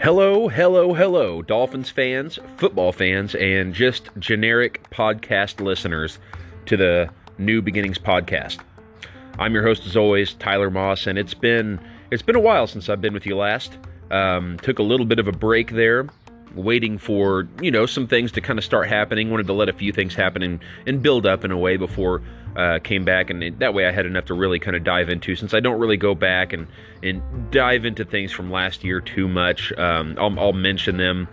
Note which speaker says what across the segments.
Speaker 1: Hello, hello, hello, Dolphins fans, football fans, and just generic podcast listeners to the New Beginnings podcast. I'm your host, as always, Tyler Moss, and it's been it's been a while since I've been with you last. Um, took a little bit of a break there, waiting for you know some things to kind of start happening. Wanted to let a few things happen and, and build up in a way before uh, came back, and that way I had enough to really kind of dive into. Since I don't really go back and and dive into things from last year too much, um, I'll, I'll, mention them,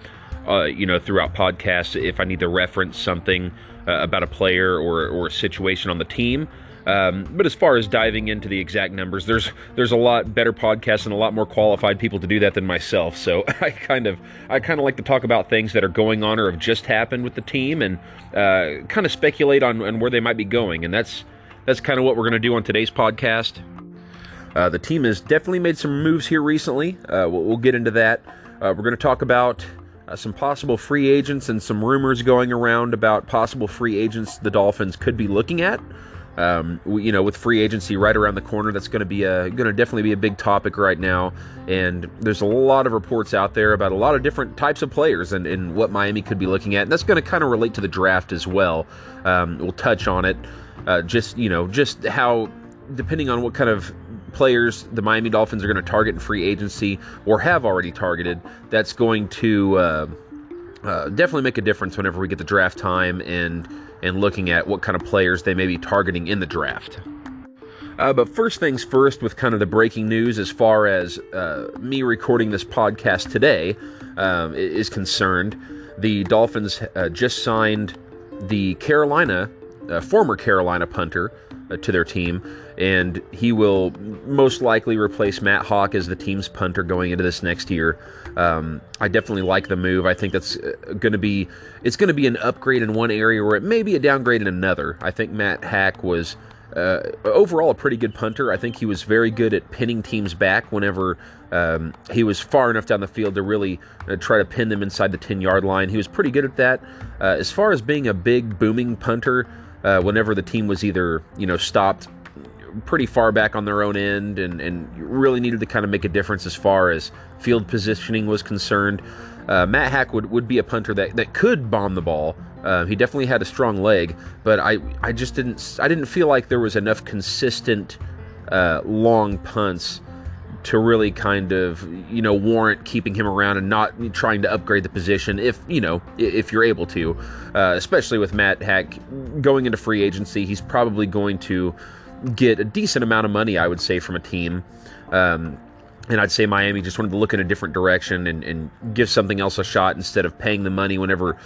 Speaker 1: uh, you know, throughout podcasts if I need to reference something uh, about a player or or a situation on the team. Um, but as far as diving into the exact numbers, there's there's a lot better podcasts and a lot more qualified people to do that than myself. So I kind of I kind of like to talk about things that are going on or have just happened with the team and uh, kind of speculate on, on where they might be going. And that's that's kind of what we're going to do on today's podcast. Uh, the team has definitely made some moves here recently. Uh, we'll, we'll, get into that. Uh, we're going to talk about uh, some possible free agents and some rumors going around about possible free agents the Dolphins could be looking at. Um, we, you know, with free agency right around the corner, that's going to be a going to definitely be a big topic right now. And there's a lot of reports out there about a lot of different types of players and, and what Miami could be looking at. And that's going to kind of relate to the draft as well. Um, we'll touch on it. Uh, just you know, just how depending on what kind of players the Miami Dolphins are going to target in free agency or have already targeted, that's going to uh, uh, definitely make a difference whenever we get the draft time and and looking at what kind of players they may be targeting in the draft. Uh, but first things first, with kind of the breaking news as far as uh, me recording this podcast today um, is concerned, the Dolphins uh, just signed the Carolina, uh, former Carolina punter, to their team, and he will most likely replace Matt Haack as the team's punter going into this next year. Um, I definitely like the move. I think that's uh, going to be it's going to be an upgrade in one area where it may be a downgrade in another. I think Matt Haack was. Uh, overall, a pretty good punter. I think he was very good at pinning teams back whenever um, he was far enough down the field to really uh, try to pin them inside the 10 yard line. He was pretty good at that. Uh, as far as being a big, booming punter, uh, whenever the team was either you know stopped pretty far back on their own end and, and really needed to kind of make a difference as far as field positioning was concerned. Uh, Matt Haack would, would be a punter that, that could bomb the ball. Uh, he definitely had a strong leg, but I, I just didn't I didn't feel like there was enough consistent uh, long punts to really kind of you know warrant keeping him around and not trying to upgrade the position if you know if you're able to. Uh, especially with Matt Haack going into free agency he's probably going to get a decent amount of money I would say from a team. Um, and I'd say Miami just wanted to look in a different direction and, and give something else a shot instead of paying the money whenever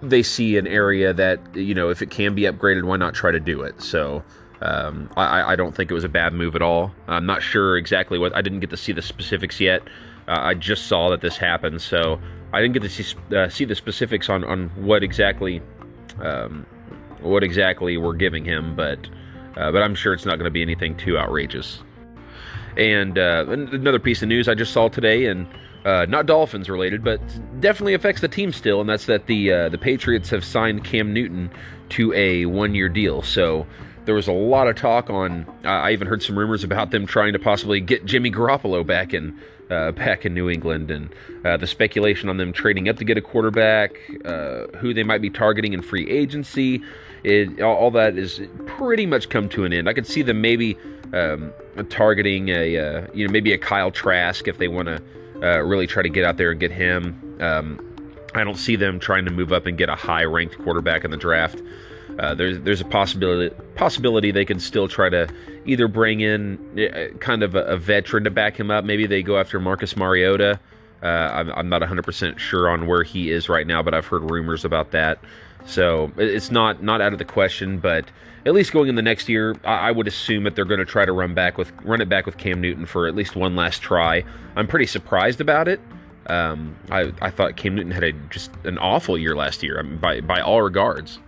Speaker 1: they see an area that you know if it can be upgraded why not try to do it? So um, I, I, don't think it was a bad move at all. I'm not sure exactly what. I didn't get to see the specifics yet. Uh, I just saw that this happened, so I didn't get to see uh, see the specifics on on what exactly um, what exactly we're giving him, but uh, but I'm sure it's not going to be anything too outrageous. And uh, another piece of news I just saw today, and uh, not Dolphins related, but definitely affects the team still, and that's that the uh, the Patriots have signed Cam Newton to a one year deal. So there was a lot of talk on. Uh, I even heard some rumors about them trying to possibly get Jimmy Garoppolo back in uh, back in New England, and uh, the speculation on them trading up to get a quarterback, uh, who they might be targeting in free agency. It, all, that is pretty much come to an end. I could see them maybe um, targeting a uh, you know maybe a Kyle Trask if they want to uh, really try to get out there and get him. Um, I don't see them trying to move up and get a high ranked quarterback in the draft. Uh, there's there's a possibility possibility they can still try to either bring in uh, kind of a, a, veteran to back him up. Maybe they go after Marcus Mariota. Uh, I'm, I'm, not 100% sure on where he is right now, but I've heard rumors about that. So it's not not out of the question, but at least going in the next year, I, I would assume that they're going to try to run back with run it back with Cam Newton for at least one last try. I'm pretty surprised about it. Um, I, I thought Cam Newton had a, just an awful year last year I mean, by by all regards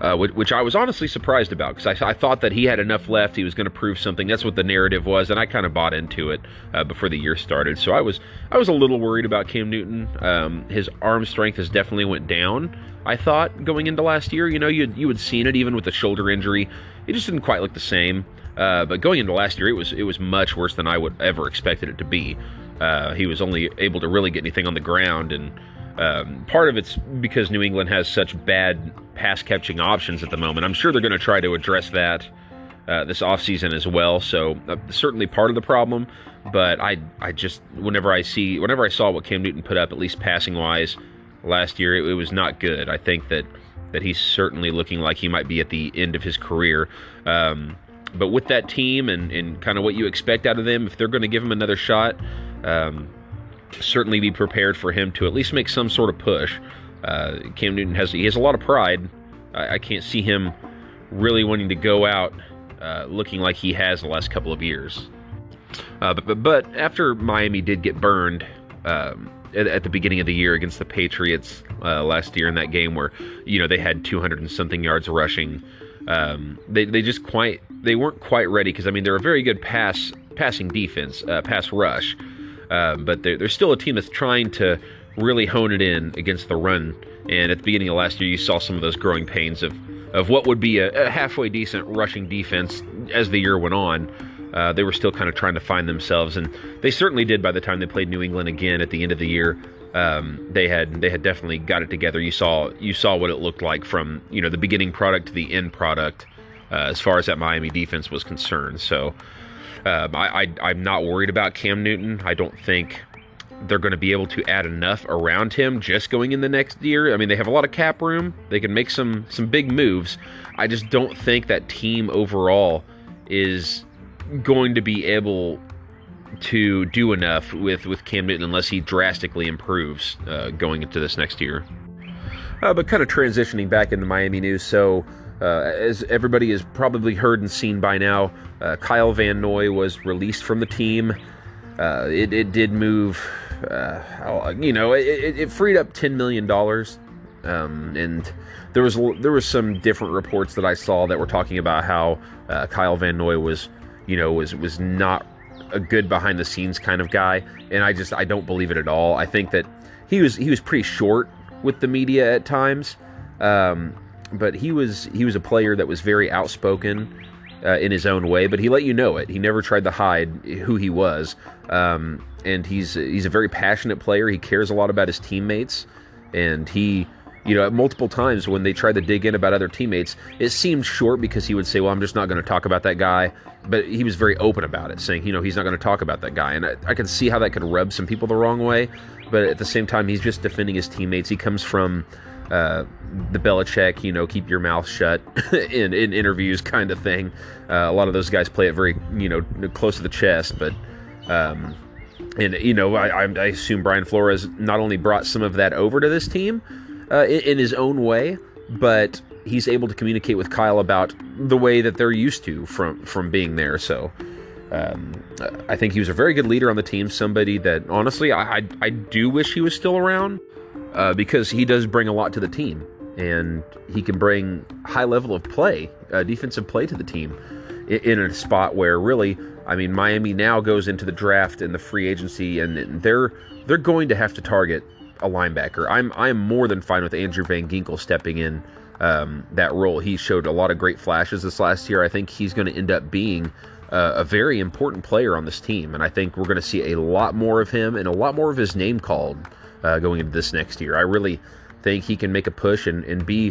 Speaker 1: uh, which, I was honestly surprised about because I, I, thought that he had enough left. He was going to prove something. That's what the narrative was, and I kind of bought into it uh, before the year started. So I was I was a little worried about Cam Newton. Um, his arm strength has definitely went down. I thought going into last year, you know, you you had seen it even with the shoulder injury. It just didn't quite look the same. Uh, but going into last year, it was it was much worse than I would ever expected it to be. Uh, he was only able to really get anything on the ground, and um, part of it's because New England has such bad pass catching options at the moment. I'm sure they're going to try to address that uh, this offseason as well. So uh, certainly part of the problem. But I I just whenever I see whenever I saw what Cam Newton put up, at least passing wise, last year, it, it was not good. I think that that he's certainly looking like he might be at the end of his career. Um, but with that team and, and kind of what you expect out of them, if they're going to give him another shot, um, certainly be prepared for him to at least make some sort of push. Uh, Cam Newton has he has a lot of pride. I, I can't see him really wanting to go out uh, looking like he has the last couple of years. Uh, but, but, after Miami did get burned um, at, at, the beginning of the year against the Patriots uh, last year in that game where you know they had 200 and something yards rushing, um, they they just quite they weren't quite ready because I mean they're a very good pass passing defense, uh, pass rush, uh, but they're, they're still a team that's trying to really hone it in against the run. And at the beginning of last year, you saw some of those growing pains of of what would be a, a halfway decent rushing defense as the year went on. Uh, they were still kind of trying to find themselves, and they certainly did by the time they played New England again at the end of the year. Um, they had they had definitely got it together. You saw you saw what it looked like from you know the beginning product to the end product uh, as far as that Miami defense was concerned. So um, I, I am not worried about Cam Newton. I don't think they're going to be able to add enough around him just going in the next year. I mean, they have a lot of cap room. They can make some some big moves. I just don't think that team overall is going to be able to do enough with with Cam Newton unless he drastically improves uh, going into this next year. Uh, but kind of transitioning back into Miami news, so. Uh, as everybody has probably heard and seen by now, uh, Kyle Van Noy was released from the team. Uh, it, it, did move uh, you know, it, it, freed up ten million dollars, um, and there was there was some different reports that I saw that were talking about how uh, Kyle Van Noy was, you know, was was not a good behind the scenes kind of guy, and I just I don't believe it at all. I think that he was he was pretty short with the media at times, um, but he was he was a player that was very outspoken. Uh, in his own way, but he let you know it. He never tried to hide who he was. Um, and he's he's a very passionate player. He cares a lot about his teammates, and he, you know, at multiple times when they tried to dig in about other teammates, it seemed short because he would say, "Well, I'm just not going to talk about that guy," but he was very open about it, saying, you know, he's not going to talk about that guy, and I, I can see how that could rub some people the wrong way, but at the same time, he's just defending his teammates. He comes from uh, the Belichick, you know, keep your mouth shut in, in interviews kind of thing. Uh, a lot of those guys play it very, you know, close to the chest, but um, and you know, I, I, assume Brian Flores not only brought some of that over to this team uh, in, in, his own way, but he's able to communicate with Kyle about the way that they're used to from from being there. So. Um, I think he was a very good leader on the team. Somebody that honestly, I I, I do wish he was still around uh, because he does bring a lot to the team, and he can bring high level of play, uh, defensive play to the team in, in a spot where really I mean, Miami now goes into the draft and the free agency, and they're they're going to have to target a linebacker. I'm I'm more than fine with Andrew Van Ginkel stepping in um, that role. He showed a lot of great flashes this last year. I think he's going to end up being uh, a very important player on this team, and I think we're going to see a lot more of him and a lot more of his name called uh, going into this next year. I really think he can make a push and, and be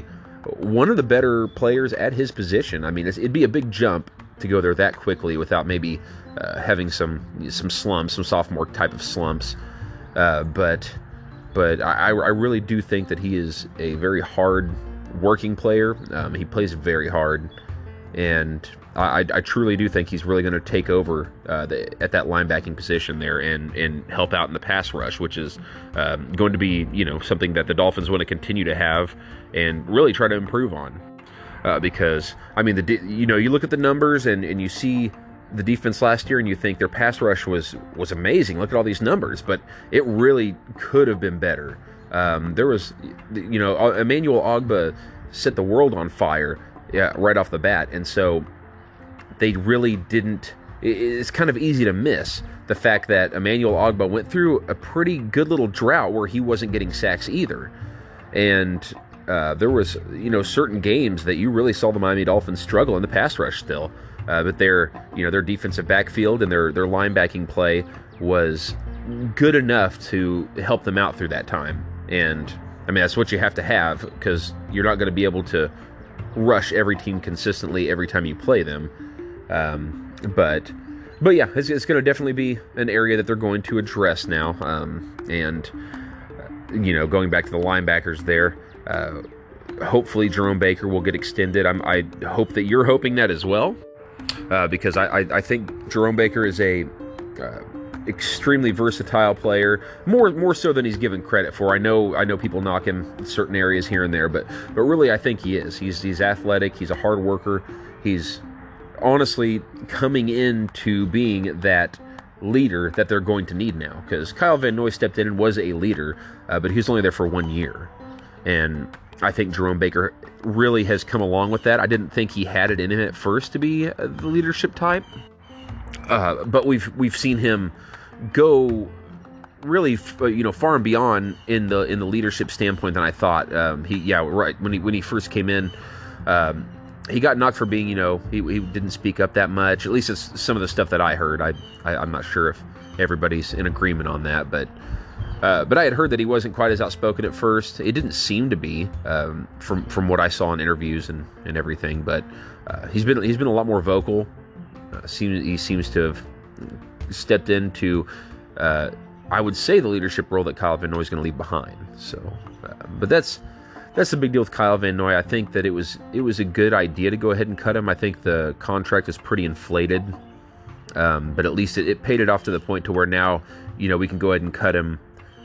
Speaker 1: one of the better players at his position. I mean, it'd be a big jump to go there that quickly without maybe uh, having some some slumps, some sophomore type of slumps. Uh, but but I, I really do think that he is a very hard working player. Um, he plays very hard, and I, I truly do think he's really going to take over uh, the, at that linebacking position there and and help out in the pass rush, which is um, going to be you know something that the Dolphins want to continue to have and really try to improve on uh, because I mean the you know you look at the numbers and and you see the defense last year and you think their pass rush was was amazing. Look at all these numbers, but it really could have been better. Um, there was you know Emmanuel Ogbah set the world on fire yeah, right off the bat, and so they really didn't. It's kind of easy to miss the fact that Emmanuel Ogbah went through a pretty good little drought where he wasn't getting sacks either. And uh, there was you know certain games that you really saw the Miami Dolphins struggle in the pass rush still. uh, but their you know their defensive backfield and their their linebacking play was good enough to help them out through that time. And I mean that's what you have to have because you're not going to be able to rush every team consistently every time you play them. Um, but but yeah, it's, it's going to definitely be an area that they're going to address now. Um, and you know, going back to the linebackers there. Uh, hopefully Jerome Baker will get extended. I'm, i hope that you're hoping that as well, uh, because I, I, I, think Jerome Baker is a uh, extremely versatile player, more more so than he's given credit for. I know I know people knock him in certain areas here and there, but but really I think he is. He's he's athletic. He's a hard worker. He's honestly coming into being that leader that they're going to need now because Kyle Van Noy stepped in and was a leader, uh, but he was only there for one year. And I think Jerome Baker really has come along with that. I didn't think he had it in him at first to be uh, the leadership type, uh, but we've we've seen him go really uh, you know far and beyond in the in the leadership standpoint than I thought. Um, he yeah right when he when he first came in. Um, he got knocked for being, you know, he, he didn't speak up that much. At least it's some of the stuff that I heard. I, I am not sure if everybody's in agreement on that, but uh, but I had heard that he wasn't quite as outspoken at first. It didn't seem to be um, from from what I saw in interviews and, and everything. But uh, he's been he's been a lot more vocal. Uh, seems he seems to have stepped into uh, I would say the leadership role that Kyle Van is going to leave behind. So, uh, but that's that's the big deal with Kyle Van Noy. I think that it was it was a good idea to go ahead and cut him. I think the contract is pretty inflated, um, but at least it, it, paid it off to the point to where now you know we can go ahead and cut him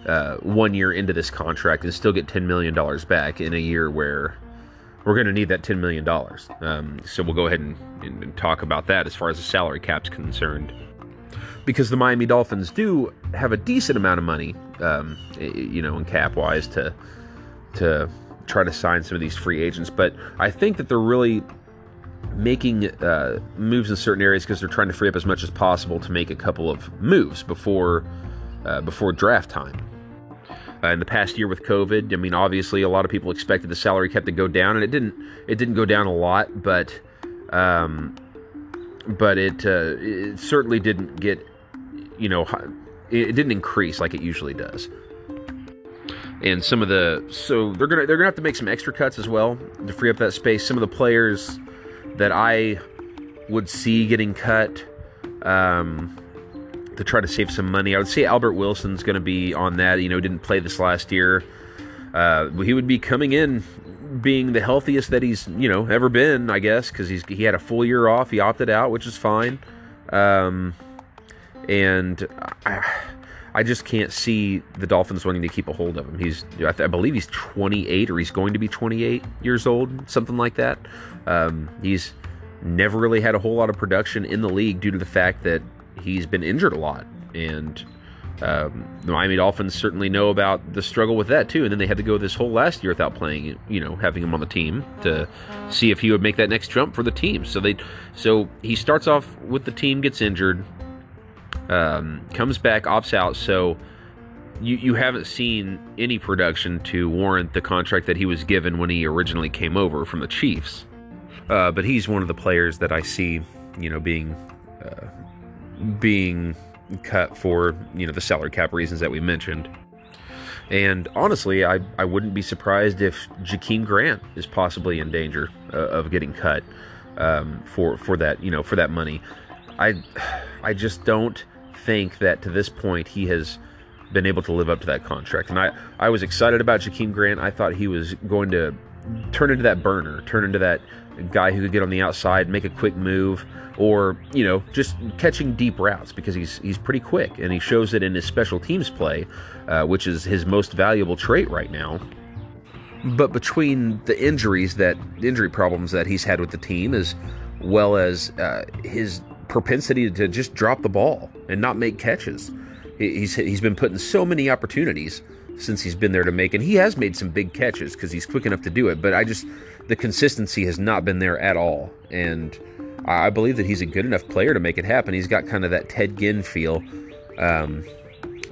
Speaker 1: uh, one year into this contract and still get ten million dollars back in a year where we're going to need that ten million dollars. Um, so we'll go ahead and, and talk about that as far as the salary cap's concerned because the Miami Dolphins do have a decent amount of money, um, you know, in cap wise to to try to sign some of these free agents. But I think that they're really making uh, moves in certain areas because they're trying to free up as much as possible to make a couple of moves before uh, before draft time. Uh, in the past year with COVID, I mean, obviously, a lot of people expected the salary cap to go down, and it didn't. It didn't go down a lot, but um, but it uh, it certainly didn't get you know it didn't increase like it usually does and some of the so they're gonna they're gonna have to make some extra cuts as well to free up that space. Some of the players that I would see getting cut um, to try to save some money. I would say Albert Wilson's going to be on that. You know, didn't play this last year. Uh, he would be coming in being the healthiest that he's you know ever been, I guess, because he's he had a full year off. He opted out, which is fine. Um, and I, I just can't see the Dolphins wanting to keep a hold of him. He's, I, th- I believe he's 28 or he's going to be 28 years old, something like that. Um, he's never really had a whole lot of production in the league due to the fact that he's been injured a lot. And um, the Miami Dolphins certainly know about the struggle with that too. And then they had to go this whole last year without playing, you know, having him on the team to see if he would make that next jump for the team. So they, so he starts off with the team, gets injured um, comes back, opts out. So you, you haven't seen any production to warrant the contract that he was given when he originally came over from the Chiefs. Uh, but he's one of the players that I see, you know, being uh, being cut for you know the salary cap reasons that we mentioned. And honestly, I, I wouldn't be surprised if Jakeem Grant is possibly in danger uh, of getting cut um, for for that you know for that money. I I just don't think that to this point he has been able to live up to that contract. And I, I was excited about Jakeem Grant. I thought he was going to turn into that burner, turn into that guy who could get on the outside, make a quick move, or you know just catching deep routes because he's he's pretty quick and he shows it in his special teams play, uh, which is his most valuable trait right now. But between the injuries that injury problems that he's had with the team, as well as uh, his propensity to just drop the ball and not make catches. He's he's been put in so many opportunities since he's been there to make, and he has made some big catches because he's quick enough to do it. But I just the consistency has not been there at all, and I believe that he's a good enough player to make it happen. He's got kind of that Ted Ginn feel. Um,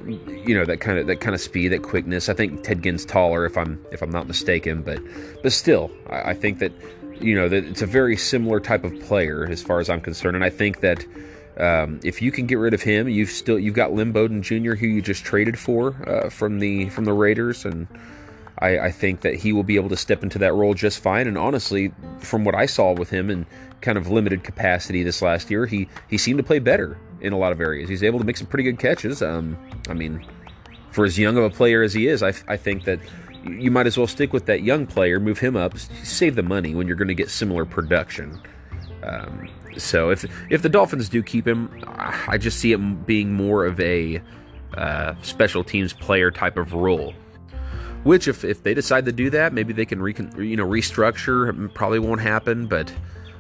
Speaker 1: you know that kind of that kind of speed, that quickness. I think Ted Ginn's taller, if I'm if I'm not mistaken, but but still, I, I think that you know, that it's a very similar type of player as far as I'm concerned, and I think that. Um, if you can get rid of him, you've still you've got Lynn Bowden Jr. who you just traded for uh, from the from the Raiders, and I, I, think that he will be able to step into that role just fine. And honestly, from what I saw with him in kind of limited capacity this last year, he he seemed to play better in a lot of areas. He's able to make some pretty good catches. Um, I mean, for as young of a player as he is, I, I think that you might as well stick with that young player, move him up, save the money when you're going to get similar production. Um, so if if the Dolphins do keep him, I just see it being more of a uh, special teams player type of role. Which, if, if they decide to do that, maybe they can recon, you know restructure. Probably won't happen, but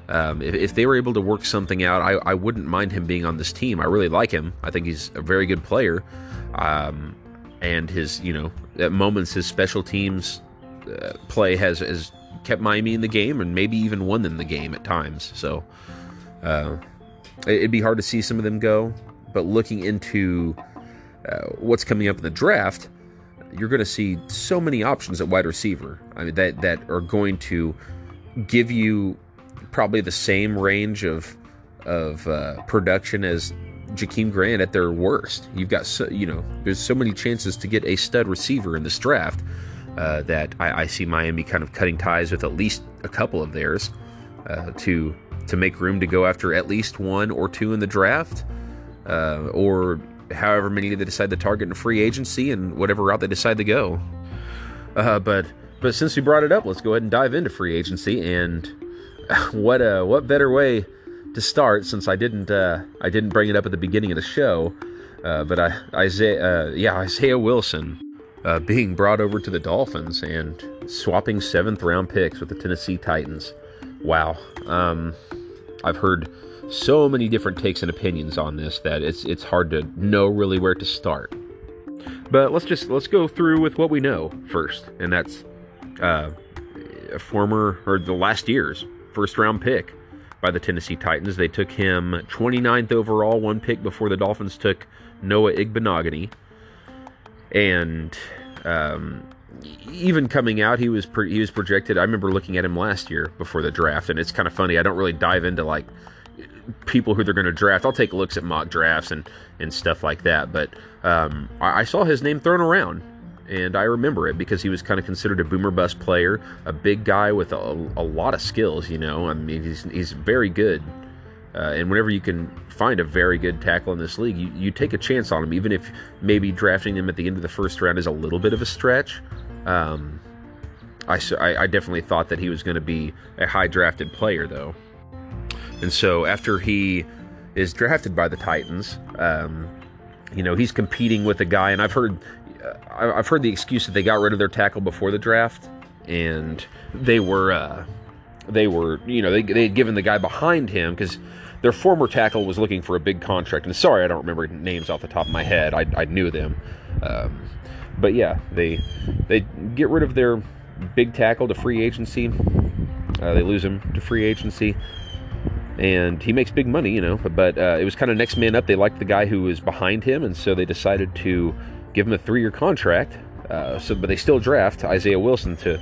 Speaker 1: um, if, if, they were able to work something out, I, I wouldn't mind him being on this team. I really like him. I think he's a very good player. Um, and his, you know, at moments, his special teams uh, play has, has kept Miami in the game and maybe even won them the game at times. So uh, it'd be hard to see some of them go. But looking into uh, what's coming up in the draft, you're going to see so many options at wide receiver. I mean, that that are going to give you probably the same range of of uh, production as Jakeem Grant at their worst. You've got so, you know there's so many chances to get a stud receiver in this draft uh, that I, I, see Miami kind of cutting ties with at least a couple of theirs uh, to to make room to go after at least one or two in the draft, uh, or however many they decide to target in free agency and whatever route they decide to go. Uh, but but since we brought it up, let's go ahead and dive into free agency and what uh, what better way to start since I didn't uh, I didn't bring it up at the beginning of the show, uh, but I, Isaiah uh, yeah Isaiah Wilson uh, being brought over to the Dolphins and swapping seventh round picks with the Tennessee Titans. Wow, um, I've heard so many different takes and opinions on this that it's it's hard to know really where to start. But let's just let's go through with what we know first, and that's uh, a former or the last year's first round pick by the Tennessee Titans. They took him 29th overall, one pick before the Dolphins took Noah Igbinoghene. And um, even coming out, he was pre- he was projected. I remember looking at him last year before the draft, and it's kind of funny. I don't really dive into like people who they're going to draft. I'll take looks at mock drafts and and stuff like that. But um, I, I saw his name thrown around and I remember it because he was kind of considered a boomer bust player, a big guy with a, a lot of skills. You know, I mean, he's he's very good. Uh, and whenever you can find a very good tackle in this league, you, you take a chance on him, even if maybe drafting him at the end of the first round is a little bit of a stretch. Um, I, I definitely thought that he was going to be a high drafted player, though. And so after he is drafted by the Titans, um, you know, he's competing with a guy, and I've heard I've heard the excuse that they got rid of their tackle before the draft, and they were uh, they were you know they they had given the guy behind him because their former tackle was looking for a big contract. And sorry, I don't remember names off the top of my head. I, I knew them, um, but yeah, they they get rid of their big tackle to free agency. Uh, they lose him to free agency and he makes big money, you know. But uh, it was kind of next man up. They liked the guy who was behind him, and so they decided to give him a three-year contract. Uh, so, but they still draft Isaiah Wilson to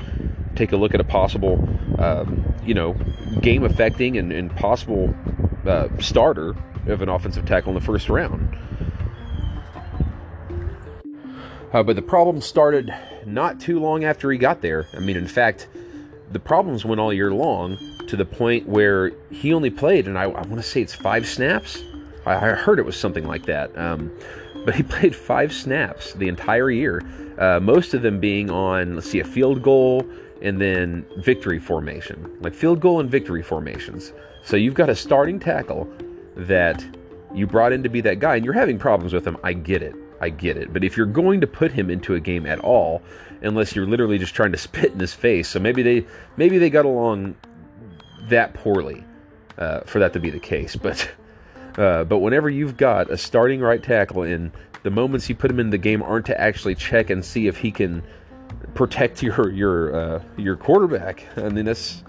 Speaker 1: take a look at a possible, um, you know, game-affecting and, and possible uh, starter of an offensive tackle in the first round. Uh, but the problem started not too long after he got there. I mean, in fact, the problems went all year long to the point where he only played, and I, I want to say it's five snaps. I, I, heard it was something like that. Um, but he played five snaps the entire year, uh, most of them being on, let's see, a field goal and then victory formation, like field goal and victory formations. So you've got a starting tackle that you brought in to be that guy, and you're having problems with him. I get it. I get it. But if you're going to put him into a game at all, unless you're literally just trying to spit in his face, so maybe they maybe they got along that poorly uh, for that to be the case. But uh, but whenever you've got a starting right tackle and the moments you put him in the game aren't to actually check and see if he can protect your your uh, your quarterback, I mean that's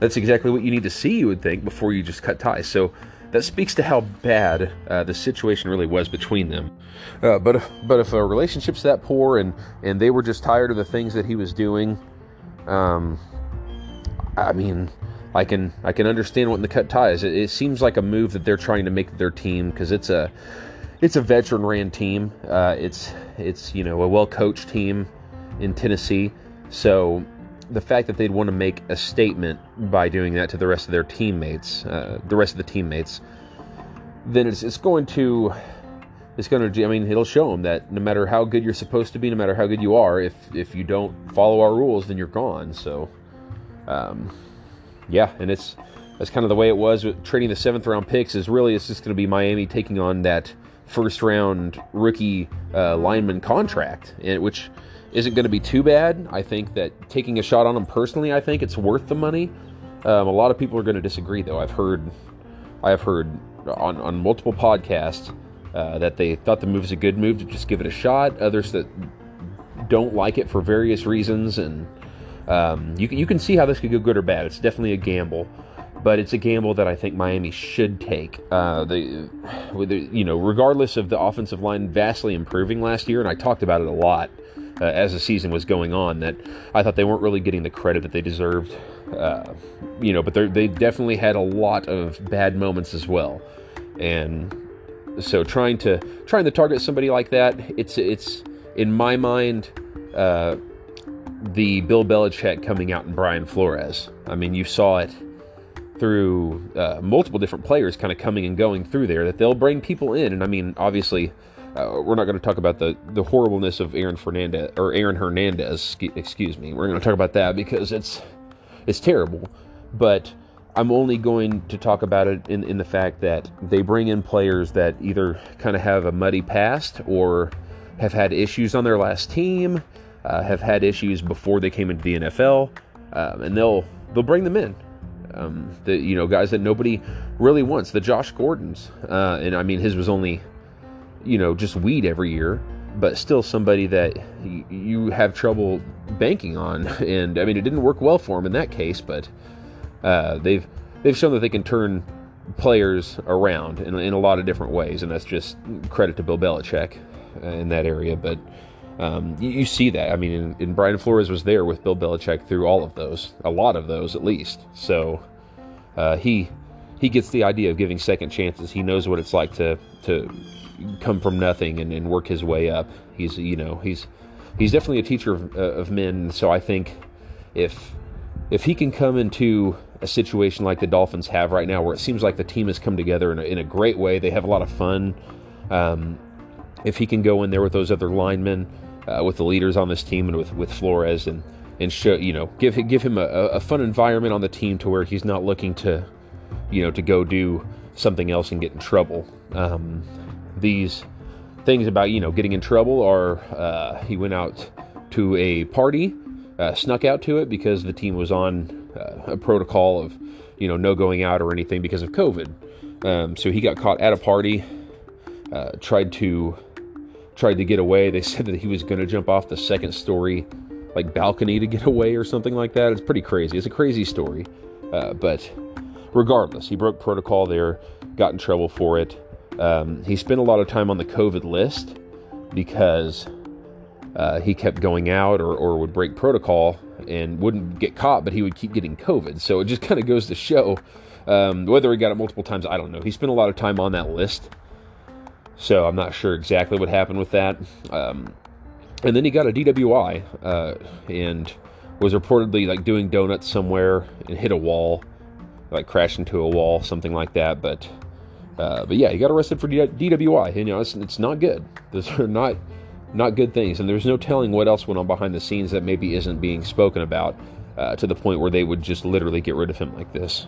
Speaker 1: that's exactly what you need to see. You would think before you just cut ties. So that speaks to how bad uh, the situation really was between them. Uh, but if, but if a relationship's that poor and and they were just tired of the things that he was doing, um, I mean, I can I can understand what in the cut ties. It, it seems like a move that they're trying to make their team because it's a it's a veteran ran team. Uh, it's it's you know a well coached team in Tennessee. So the fact that they'd want to make a statement by doing that to the rest of their teammates, uh, the rest of the teammates, then it's it's going to it's going to I mean it'll show them that no matter how good you're supposed to be, no matter how good you are, if if you don't follow our rules, then you're gone. So. Um, yeah, and it's that's kind of the way it was with trading the seventh round picks. Is really it's just going to be Miami taking on that first round rookie uh, lineman contract, which isn't going to be too bad. I think that taking a shot on him personally, I think it's worth the money. Um, a lot of people are going to disagree, though. I've heard, I have heard on on multiple podcasts uh, that they thought the move was a good move to just give it a shot. Others that don't like it for various reasons, and um, you, can, you can see how this could go good or bad. It's definitely a gamble, but it's a gamble that I think Miami should take. Uh, the, you know, regardless of the offensive line vastly improving last year, and I talked about it a lot uh, as the season was going on, that I thought they weren't really getting the credit that they deserved. Uh, you know, but they definitely had a lot of bad moments as well, and so trying to trying to target somebody like that, it's it's in my mind. Uh, the Bill Belichick coming out in Brian Flores. I mean, you saw it through uh, multiple different players kind of coming and going through there that they'll bring people in. And I mean, obviously, uh, we're not going to talk about the, the horribleness of Aaron Fernandez or Aaron Hernandez. Excuse me. We're going to talk about that because it's it's terrible. But I'm only going to talk about it in, in the fact that they bring in players that either kind of have a muddy past or have had issues on their last team uh, have had issues before they came into the NFL, um, and they'll they'll bring them in. Um, the you know guys that nobody really wants. The Josh Gordons, uh, and I mean his was only you know just weed every year, but still somebody that y- you have trouble banking on. And I mean it didn't work well for him in that case, but uh, they've they've shown that they can turn players around in, in a lot of different ways, and that's just credit to Bill Belichick in that area. But um, you, you, see that. I mean, and, and, Brian Flores was there with Bill Belichick through all of those, a lot of those at least. So uh, he he gets the idea of giving second chances. He knows what it's like to to come from nothing and, and work his way up. He's you know he's he's definitely a teacher of, uh, of men. So I think if if he can come into a situation like the Dolphins have right now, where it seems like the team has come together in a, in a great way, they have a lot of fun. Um, if he can go in there with those other linemen uh, with the leaders on this team and with, with Flores and and show you know give give him a, a fun environment on the team to where he's not looking to you know to go do something else and get in trouble. Um, these things about you know getting in trouble are uh, he went out to a party, uh, snuck out to it because the team was on uh, a protocol of you know no going out or anything because of COVID. Um, so he got caught at a party, uh, tried to tried to get away. They said that he was going to jump off the second story, like balcony, to get away or something like that. It's pretty crazy. It's a crazy story. Uh, but regardless, he broke protocol there, got in trouble for it. Um, he spent a lot of time on the COVID list because uh, he kept going out or, or would break protocol and wouldn't get caught, but he would keep getting COVID. So it just kind of goes to show um, whether he got it multiple times, I don't know. He spent a lot of time on that list. So I'm not sure exactly what happened with that. Um, and then he got a DWI uh, and was reportedly like doing donuts somewhere and hit a wall, like crashed into a wall, something like that. But uh, but yeah, he got arrested for DWI. And, you know, it's, it's not good. Those are not not good things, and there's no telling what else went on behind the scenes that maybe isn't being spoken about uh, to the point where they would just literally get rid of him like this.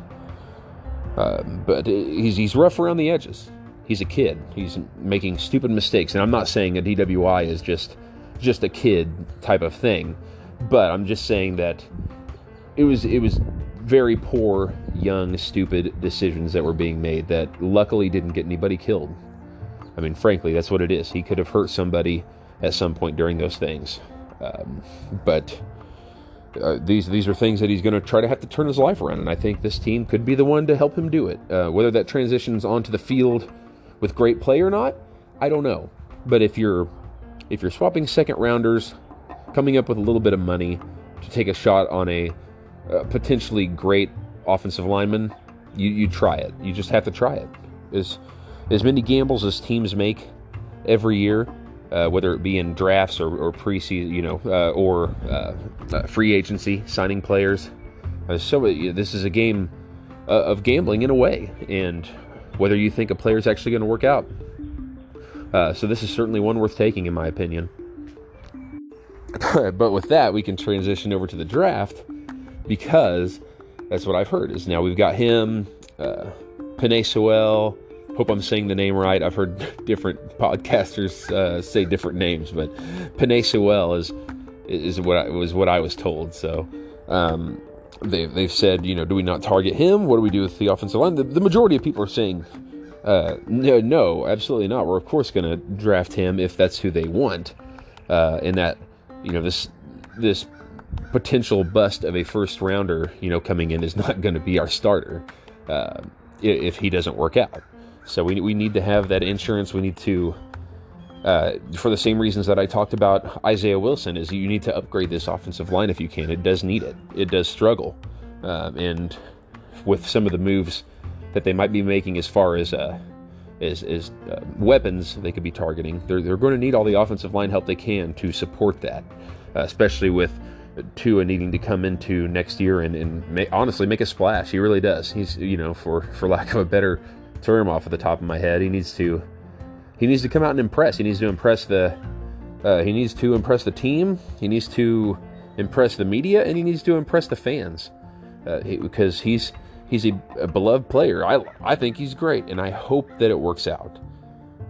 Speaker 1: Um, but he's he's rough around the edges he's a kid. He's making stupid mistakes, and I'm not saying a DWI is just just a kid type of thing, but I'm just saying that it was it was very poor, young, stupid decisions that were being made that luckily didn't get anybody killed. I mean, frankly, that's what it is. He could have hurt somebody at some point during those things, um, but. Uh, these these are things that he's going to try to have to turn his life around, and I think this team could be the one to help him do it. Uh, whether that transitions onto the field with great play or not, I don't know. But if you're if you're swapping second rounders, coming up with a little bit of money to take a shot on a uh, potentially great offensive lineman, you, you try it. You just have to try it. As, as many gambles as teams make every year, uh, whether it be in drafts or, or preseason, you know, uh, or uh, uh free agency, signing players. Uh, so this is a game of gambling in a way, and whether you think a player is actually going to work out. so this is certainly one worth taking, in my opinion. but with that, we can transition over to the draft because that's what I've heard. Is now we've got him, uh, Penei Sewell. Hope I'm saying the name right. I've heard different podcasters uh, say different names, but Penei Sewell is is what I, was what I was told. So um, they they've said, you know, do we not target him? What do we do with the offensive line? The, the majority of people are saying. Uh, no, no, absolutely not. We're of course going to draft him if that's who they want, uh, and that you know this this potential bust of a first rounder, you know, coming in is not going to be our starter uh, if he doesn't work out. So we we need to have that insurance. We need to. Uh, for the same reasons that I talked about Isaiah Wilson, is you need to upgrade this offensive line if you can. It does need it. It does struggle, um, and with some of the moves that they might be making as far as uh, as, as uh, weapons they could be targeting. They're, they're going to need all the offensive line help they can to support that, uh, especially with Tua needing to come into next year and, and honestly make a splash. He really does. He's you know for for lack of a better term off of the top of my head, he needs to he needs to come out and impress. He needs to impress the uh, he needs to impress the team. He needs to impress the media, and he needs to impress the fans uh, he, because he's he's a, a, beloved player. I I think he's great, and I hope that it works out.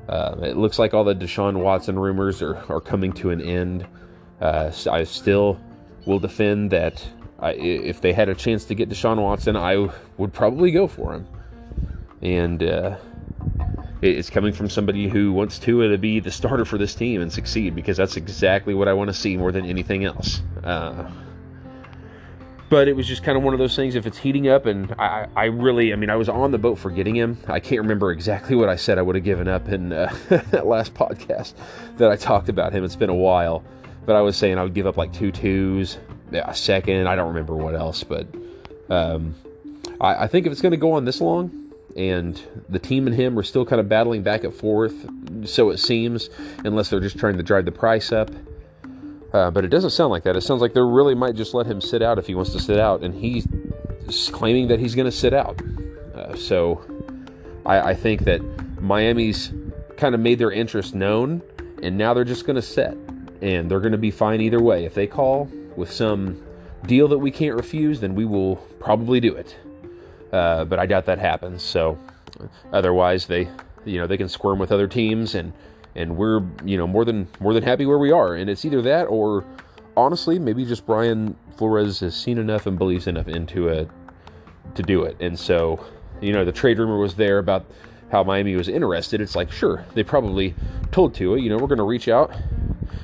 Speaker 1: Uh, it looks like all the Deshaun Watson rumors are, are coming to an end. Uh, I still will defend that I, if they had a chance to get Deshaun Watson, I would probably go for him. And uh, it's coming from somebody who wants Tua to be the starter for this team and succeed because that's exactly what I want to see more than anything else. Uh, but it was just kind of one of those things. If it's heating up, and I, I really, I mean, I was on the boat for getting him. I can't remember exactly what I said I would have given up in uh, that last podcast that I talked about him. It's been a while, but I was saying I would give up like two twos, a second. I don't remember what else, but um, I, I think if it's going to go on this long, and the team and him are still kind of battling back and forth, so it seems, unless they're just trying to drive the price up uh, but it doesn't sound like that. It sounds like they really might just let him sit out if he wants to sit out, and he's claiming that he's going to sit out. Uh, so I, I, think that Miami's kind of made their interest known, and now they're just going to set, and they're going to be fine either way. If they call with some deal that we can't refuse, then we will probably do it. Uh, but I doubt that happens. So otherwise, they you know they can squirm with other teams and and we're you know more than more than happy where we are. And it's either that or honestly, maybe just Brian Flores has seen enough and believes enough into it to do it. And so, you know, the trade rumor was there about how Miami was interested. It's like, sure, they probably told Tua, you know, we're going to reach out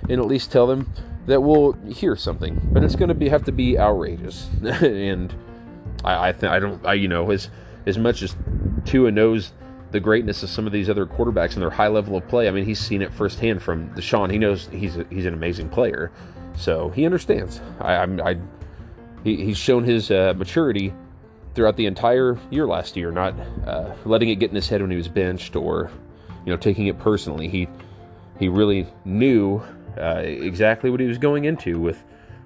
Speaker 1: and at least tell them that we'll hear something, but it's going to be have to be outrageous. and I, I think I don't, I you know, as as much as Tua knows the greatness of some of these other quarterbacks and their high level of play. I mean, he's seen it firsthand from Deshaun. He knows he's a, he's an amazing player, so he understands. I, I'm I, he, he's shown his uh, maturity throughout the entire year last year, not uh, letting it get in his head when he was benched or you know taking it personally. He he really knew uh, exactly what he was going into with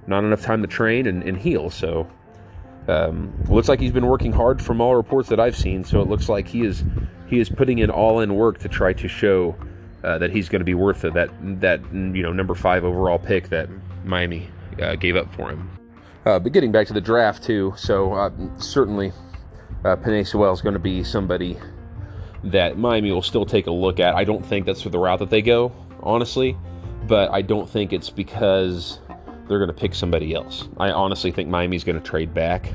Speaker 1: not enough time to train and, and heal. So. Um, looks like he's been working hard from all reports that I've seen. So it looks like he is he is putting in all in work to try to show uh, that he's going to be worth it, that that you know number five overall pick that Miami uh, gave up for him. Uh, but getting back to the draft too, so uh, certainly uh, Penei is going to be somebody that Miami will still take a look at. I don't think that's the route that they go, honestly, but I don't think it's because they're going to pick somebody else. I honestly think Miami's going to trade back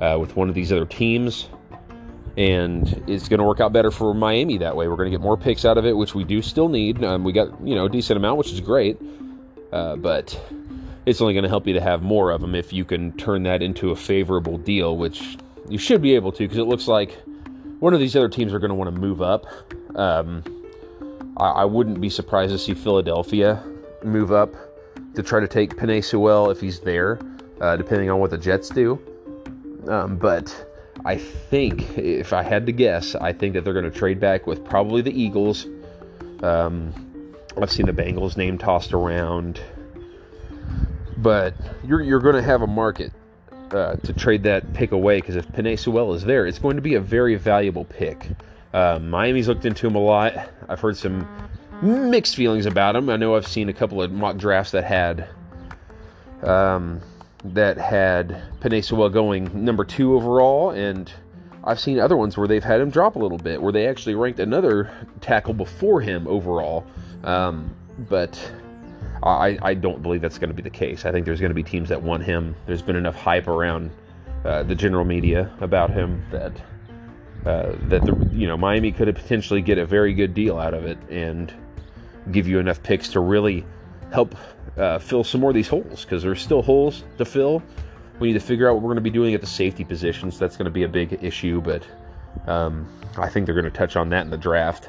Speaker 1: uh, with one of these other teams and it's going to work out better for Miami that way. We're going to get more picks out of it, which we do still need. Um, we got you know a decent amount, which is great, uh, but it's only going to help you to have more of them if you can turn that into a favorable deal, which you should be able to, because it looks like one of these other teams are going to want to move up. Um, I, I, wouldn't be surprised to see Philadelphia move up to try to take Penei Sewell if he's there, uh, depending on what the Jets do. Um, but I think, if I had to guess, I think that they're going to trade back with probably the Eagles. Um, I've seen the Bengals name tossed around, but you're you're going to have a market uh, to trade that pick away because if Penei Sewell is there, it's going to be a very valuable pick. Uh, Miami's looked into him a lot. I've heard some mixed feelings about him. I know I've seen a couple of mock drafts that had um, that had Penei going number two overall, and I've seen other ones where they've had him drop a little bit, where they actually ranked another tackle before him overall. Um, but I, I, don't believe that's going to be the case. I think there's going to be teams that want him. There's been enough hype around uh, the general media about him that uh, that the you know Miami could potentially get a very good deal out of it and give you enough picks to really help uh, fill some more of these holes because there's still holes to fill. We need to figure out what we're going to be doing at the safety positions. That's going to be a big issue, but um, I think they're going to touch on that in the draft.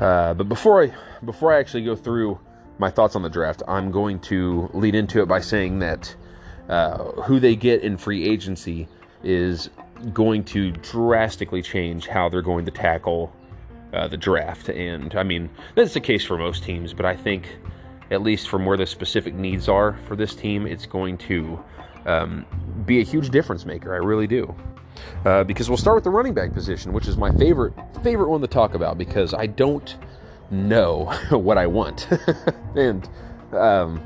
Speaker 1: Uh, but before I before I actually go through my thoughts on the draft, I'm going to lead into it by saying that uh, who they get in free agency is going to drastically change how they're going to tackle uh, the draft. And I mean, that's the case for most teams, but I think, at least from where the specific needs are for this team, it's going to um, be a huge difference maker. I really do. Uh, because we'll start with the running back position, which is my favorite favorite one to talk about because I don't know what I want, and um,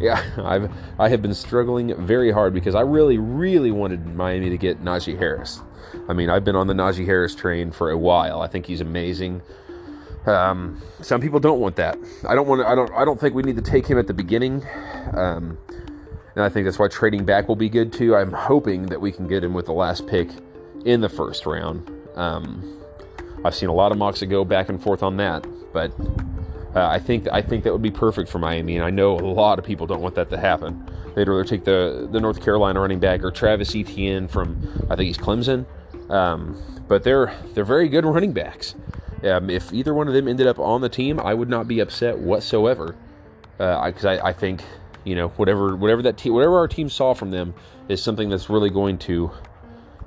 Speaker 1: yeah, I've I have been struggling very hard because I really really wanted Miami to get Najee Harris. I mean, I've been on the Najee Harris train for a while. I think he's amazing. Um, some people don't want that. I don't want. I don't. I don't think we need to take him at the beginning. Um, and I think that's why trading back will be good too. I'm hoping that we can get him with the last pick in the first round. Um, I've seen a lot of mocks that go back and forth on that, but uh, I think I think that would be perfect for Miami, and I know a lot of people don't want that to happen. They'd rather take the the North Carolina running back or Travis Etienne from I think he's Clemson. Um, but they're they're very good running backs. Um, if either one of them ended up on the team, I would not be upset whatsoever. Because uh, I, I, think you know whatever whatever that team whatever our team saw from them is something that's really going to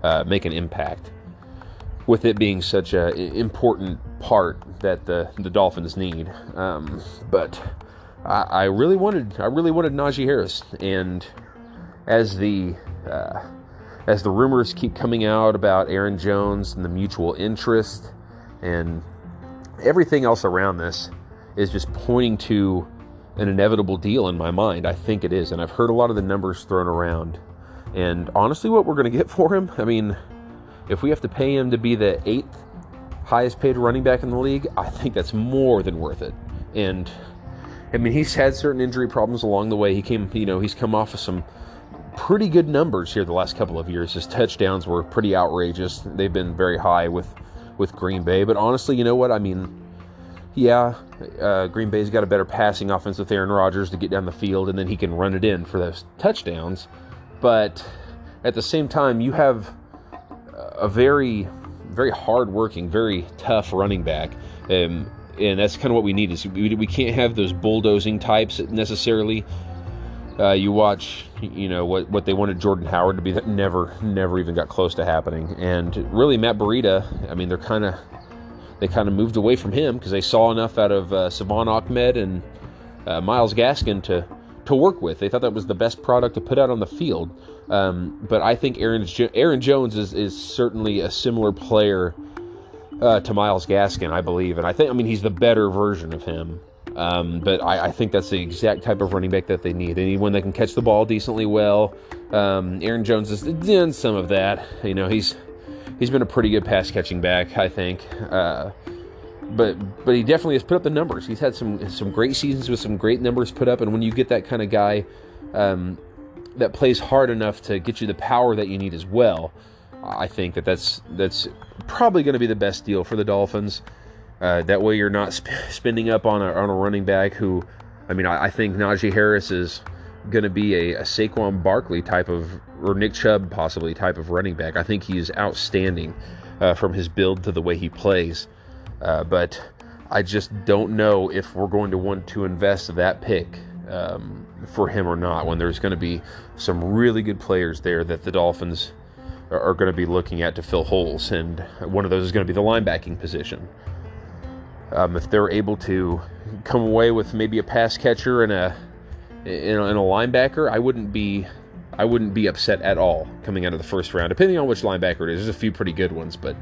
Speaker 1: uh, make an impact. With it being such an important part that the the Dolphins need, um, but I, I, really wanted I really wanted Najee Harris, and as the uh, as the rumors keep coming out about Aaron Jones and the mutual interest and everything else around this is just pointing to an inevitable deal in my mind. I think it is. And I've heard a lot of the numbers thrown around. And honestly, what we're going to get for him, I mean, if we have to pay him to be the eighth highest paid running back in the league, I think that's more than worth it. And I mean, he's had certain injury problems along the way. He came, you know, he's come off of some pretty good numbers here the last couple of years. His touchdowns were pretty outrageous. They've been very high with with Green Bay. But honestly, you know what? I mean, yeah, uh, Green Bay's got a better passing offense with Aaron Rodgers to get down the field, and then he can run it in for those touchdowns. But at the same time, you have a very, very hard-working, very tough running back. Um, and that's kind of what we need. Is we, we can't have those bulldozing types necessarily uh, you watch, you know what what they wanted Jordan Howard to be that never never even got close to happening. And really, Matt Breida, I mean, they're kind of they kind of moved away from him because they saw enough out of uh, Salvon Ahmed and uh, Myles Gaskin to to work with. They thought that was the best product to put out on the field. Um, but I think Aaron Aaron Jones is is certainly a similar player uh, to Myles Gaskin, I believe, and I think I mean he's the better version of him. Um, but I, I, think that's the exact type of running back that they need. Anyone that can catch the ball decently well. Um, Aaron Jones has done some of that. You know, he's he's been a pretty good pass catching back, I think. Uh, but but he definitely has put up the numbers. He's had some some great seasons with some great numbers put up. And when you get that kind of guy um, that plays hard enough to get you the power that you need as well, I think that that's that's probably going to be the best deal for the Dolphins. Uh, that way, you're not sp- spending up on a, on a running back who, I mean, I, I think Najee Harris is going to be a, a Saquon Barkley type of, or Nick Chubb possibly type of running back. I think he's outstanding uh, from his build to the way he plays. Uh, but I just don't know if we're going to want to invest that pick um, for him or not when there's going to be some really good players there that the Dolphins are, are going to be looking at to fill holes, and one of those is going to be the linebacking position. Um, if they're able to come away with maybe a pass catcher and a in a, a linebacker, I wouldn't be I wouldn't be upset at all coming out of the first round, depending on which linebacker it is. There's a few pretty good ones, but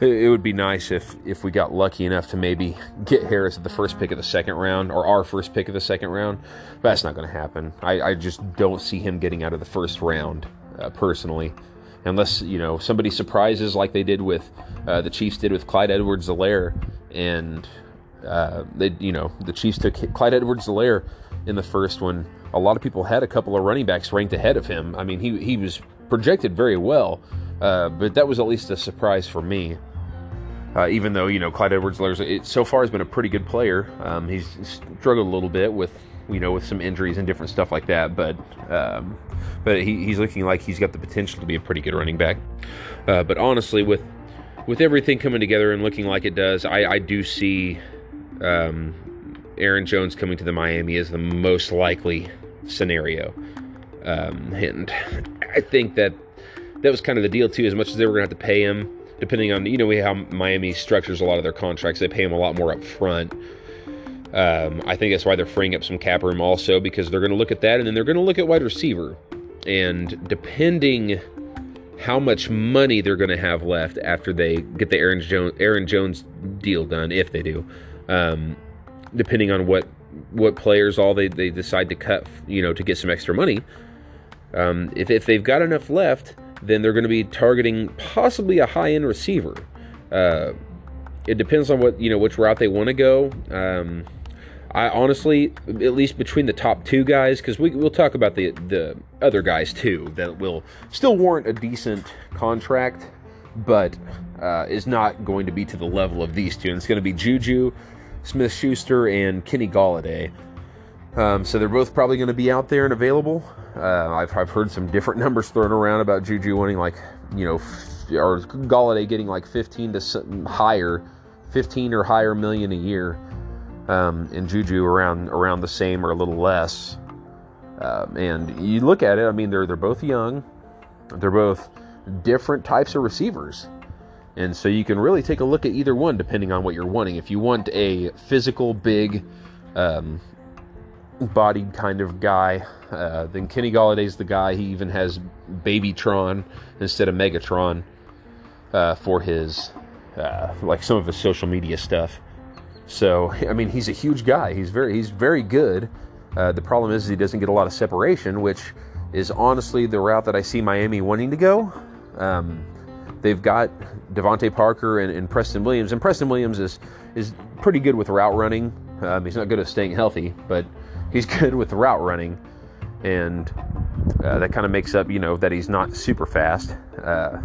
Speaker 1: it would be nice if if we got lucky enough to maybe get Harris at the first pick of the second round or our first pick of the second round. But that's not going to happen. I, I, just don't see him getting out of the first round uh, personally, unless you know somebody surprises like they did with uh, the Chiefs did with Clyde Edwards-Helaire, and uh, they you know the Chiefs took Clyde Edwards-Helaire in the first one. A lot of people had a couple of running backs ranked ahead of him. I mean, he he was projected very well. Uh, but that was at least a surprise for me. Uh, even though you know Clyde Edwards-Helaire so far has been a pretty good player, um, he's struggled a little bit with you know with some injuries and different stuff like that. But um, but he, he's looking like he's got the potential to be a pretty good running back. Uh, but honestly, with with everything coming together and looking like it does, I, I do see um, Aaron Jones coming to the Miami as the most likely scenario. Um, and I think that that was kind of the deal too. As much as they were going to have to pay him, depending on you know how Miami structures a lot of their contracts, they pay him a lot more up front. Um, I think that's why they're freeing up some cap room also because they're going to look at that and then they're going to look at wide receiver. And depending how much money they're going to have left after they get the Aaron Jones Aaron Jones deal done, if they do, um, depending on what what players all they, they decide to cut, you know, to get some extra money. Um, if, if they've got enough left, then they're going to be targeting possibly a high end receiver. Uh, it depends on what you know which route they want to go. Um, I honestly, at least between the top two guys, because we, will talk about the the other guys too that will still warrant a decent contract, but uh, is not going to be to the level of these two. And it's going to be Juju, Smith Schuster, and Kenny Golladay. Um, so they're both probably going to be out there and available. Uh, I've, I've heard some different numbers thrown around about Juju winning like, you know, or Golladay getting like 15 to higher, 15 or higher million a year, um, and Juju around around the same or a little less. Um, and you look at it, I mean, they're they're both young, they're both different types of receivers. And so you can really take a look at either one depending on what you're wanting. If you want a physical, big, um, bodied kind of guy. Uh, then Kenny Golladay's the guy. He even has Babytron instead of Megatron uh, for his uh, like some of his social media stuff. So I mean, he's a huge guy. He's very he's very good. Uh, the problem is he doesn't get a lot of separation, which is honestly the route that I see Miami wanting to go. Um, they've got DeVante Parker and, and, Preston Williams, and Preston Williams is is pretty good with route running. Um, he's not good at staying healthy, but he's good with route running, and uh, that kind of makes up, you know, that he's not super fast. Uh,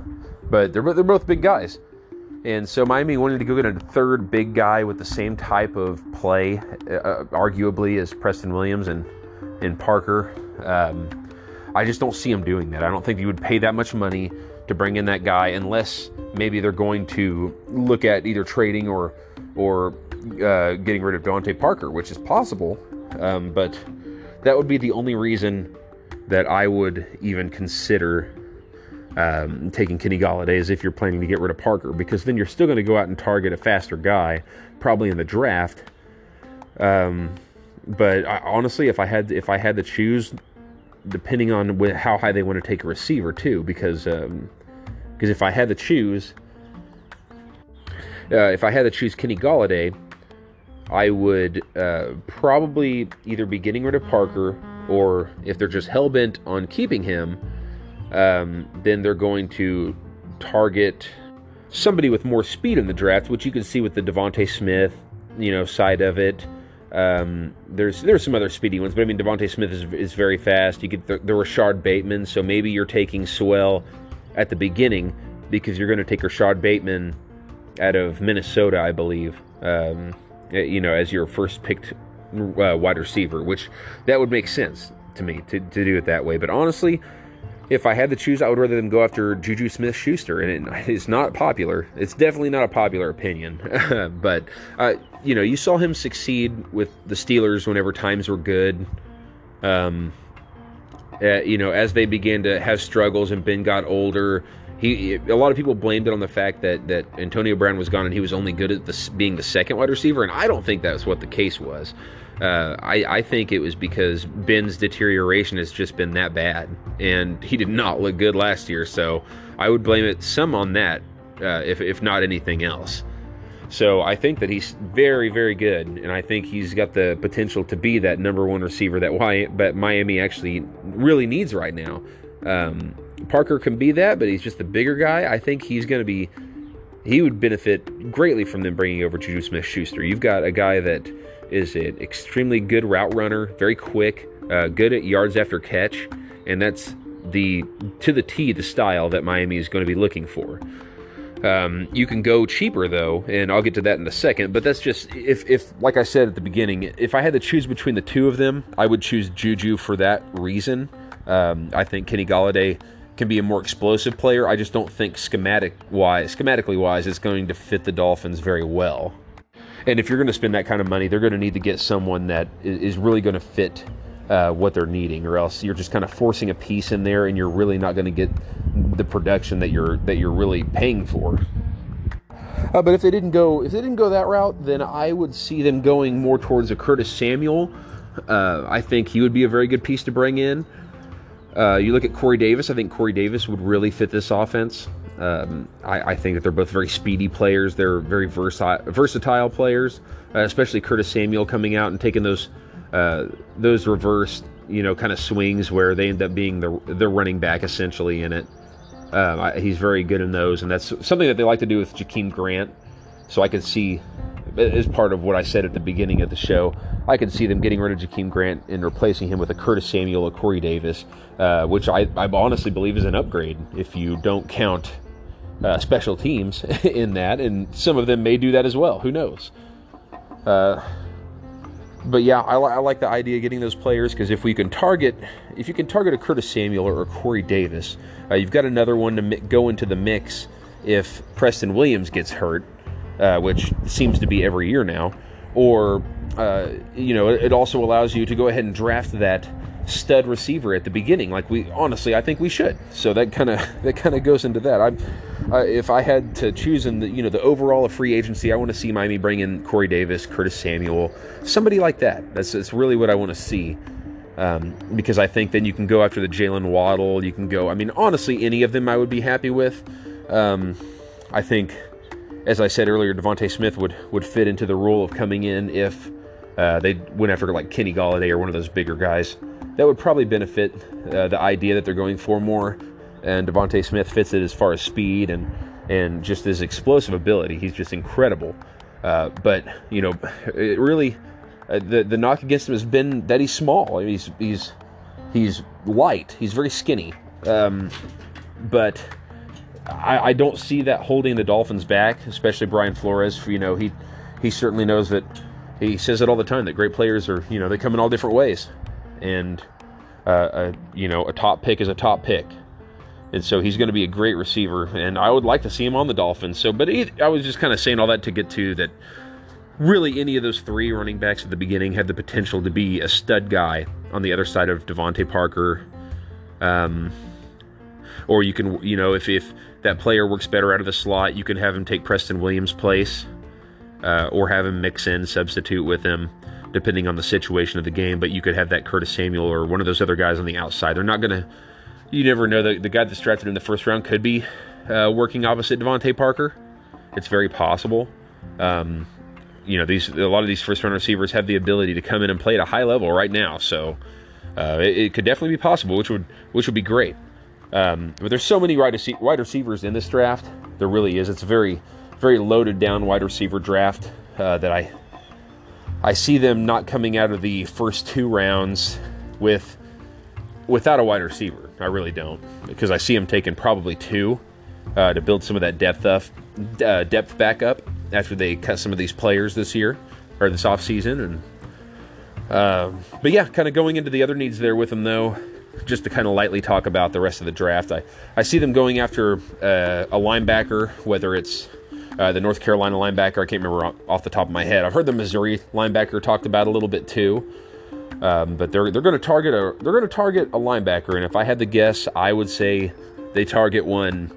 Speaker 1: but they're they're both big guys, and so Miami wanted to go get a third big guy with the same type of play, uh, arguably as Preston Williams and and Parker. Um, I just don't see him doing that. I don't think you would pay that much money to bring in that guy unless maybe they're going to look at either trading or or uh, getting rid of DeVante Parker, which is possible. Um, but that would be the only reason that I would even consider um, taking Kenny Golladay is if you're planning to get rid of Parker, because then you're still going to go out and target a faster guy, probably in the draft. Um, but I, honestly, if I had if I had to choose, depending on how high they want to take a receiver too, because because um, if I had to choose, uh, if I had to choose Kenny Golladay, I would uh, probably either be getting rid of Parker, or if they're just hell bent on keeping him, um, then they're going to target somebody with more speed in the draft, which you can see with the DeVonta Smith, you know, side of it. Um, there's there's some other speedy ones, but I mean DeVonta Smith is, is very fast. You get the, the Rashod Bateman, so maybe you're taking Sewell at the beginning because you're going to take Rashod Bateman out of Minnesota, I believe. Um, uh, you know, as your first picked uh, wide receiver, which that would make sense to me to, to do it that way. But honestly, if I had to choose, I would rather them go after Juju Smith Schuster. And it, it's not popular. It's definitely not a popular opinion. but, uh, you know, you saw him succeed with the Steelers whenever times were good. Um, uh, you know, as they began to have struggles and Ben got older, he a lot of people blamed it on the fact that that Antonio Brown was gone and he was only good at being the second wide receiver, and I don't think that's what the case was. Uh, I, I think it was because Ben's deterioration has just been that bad, and he did not look good last year. So I would blame it some on that, uh, if if not anything else. So I think that he's very, very good, and I think he's got the potential to be that number one receiver that why but Miami actually really needs right now. Um, Parker can be that, but he's just the bigger guy. I think he's going to be. He would benefit greatly from them bringing over Juju Smith-Schuster. You've got a guy that is an extremely good route runner, very quick, uh, good at yards after catch, and that's the to the T the style that Miami is going to be looking for. Um, you can go cheaper though, and I'll get to that in a second. But that's just if, if, like I said at the beginning, if I had to choose between the two of them, I would choose Juju for that reason. Um, I think Kenny Golladay can be a more explosive player. I just don't think schematic wise, schematically wise, it's going to fit the Dolphins very well. And if you're going to spend that kind of money, they're going to need to get someone that is really going to fit uh, what they're needing, or else you're just kind of forcing a piece in there, and you're really not going to get the production that you're that you're really paying for. Uh, but if they didn't go if they didn't go that route, then I would see them going more towards a Curtis Samuel. Uh, I think he would be a very good piece to bring in. Uh, you look at Corey Davis. I think Corey Davis would really fit this offense. Um, I, I, think that they're both very speedy players. They're very versi- versatile players, uh, especially Curtis Samuel coming out and taking those uh, those reverse, you know, kind of swings where they end up being the the running back essentially in it. Um, I, he's very good in those, and that's something that they like to do with Jakeem Grant. So I could see as part of what I said at the beginning of the show, I could see them getting rid of Jakeem Grant and replacing him with a Curtis Samuel or Corey Davis, uh, which I, I, honestly believe is an upgrade if you don't count uh, special teams in that, and some of them may do that as well. Who knows? Uh, but yeah, I, I, like the idea of getting those players because if we can target, if you can target a Curtis Samuel or a Corey Davis, uh, you've got another one to mi- go into the mix if Preston Williams gets hurt uh, which seems to be every year now, or uh, you know, it also allows you to go ahead and draft that stud receiver at the beginning. Like we honestly, I think we should. So that kind of that kind of goes into that. I, uh, if I had to choose in the you know the overall of free agency, I want to see Miami bring in Corey Davis, Curtis Samuel, somebody like that. That's, that's really what I want to see. Um, because I think then you can go after the Jaylen Waddle. You can go. I mean, honestly, any of them I would be happy with. Um, I think as I said earlier, DeVonta Smith would would fit into the role of coming in if uh, they went after like Kenny Golladay or one of those bigger guys. That would probably benefit uh, the idea that they're going for more. And DeVonta Smith fits it as far as speed and and just his explosive ability. He's just incredible. Uh, but you know, it really uh, the the knock against him has been that he's small. I mean, he's he's he's light. He's very skinny. Um, but I, I, don't see that holding the Dolphins back, especially Brian Flores. You know, he he certainly knows that. He says it all the time that great players are, you know, they come in all different ways, and uh, a, you know, a top pick is a top pick, and so he's going to be a great receiver. And I would like to see him on the Dolphins. So, but he, I was just kind of saying all that to get to that. Really, any of those three running backs at the beginning had the potential to be a stud guy on the other side of DeVante Parker. Um, or you can, you know, if if that player works better out of the slot, you can have him take Preston Williams' place, uh, or have him mix in, substitute with him, depending on the situation of the game. But you could have that Curtis Samuel or one of those other guys on the outside. They're not going to, you never know. The, the guy that's drafted in the first round could be uh, working opposite DeVante Parker. It's very possible. Um, you know, these a lot of these first round receivers have the ability to come in and play at a high level right now. So uh, it, it could definitely be possible, which would which would be great. Um, but there's so many wide, wide receivers in this draft. There really is. It's a very, very loaded down wide receiver draft uh, that I, I see them not coming out of the first two rounds with, without a wide receiver. I really don't because I see them taking probably two uh, to build some of that depth up, uh, depth back up after they cut some of these players this year or this off season. And uh, but yeah, kind of going into the other needs there with them though. just to kind of lightly talk about the rest of the draft, I, I see them going after uh, a linebacker, whether it's uh, the North Carolina linebacker. I can't remember off the top of my head. I've heard the Missouri linebacker talked about a little bit too. Um, but they're they're going to target a they're going to target a linebacker, and if I had to guess, I would say they target one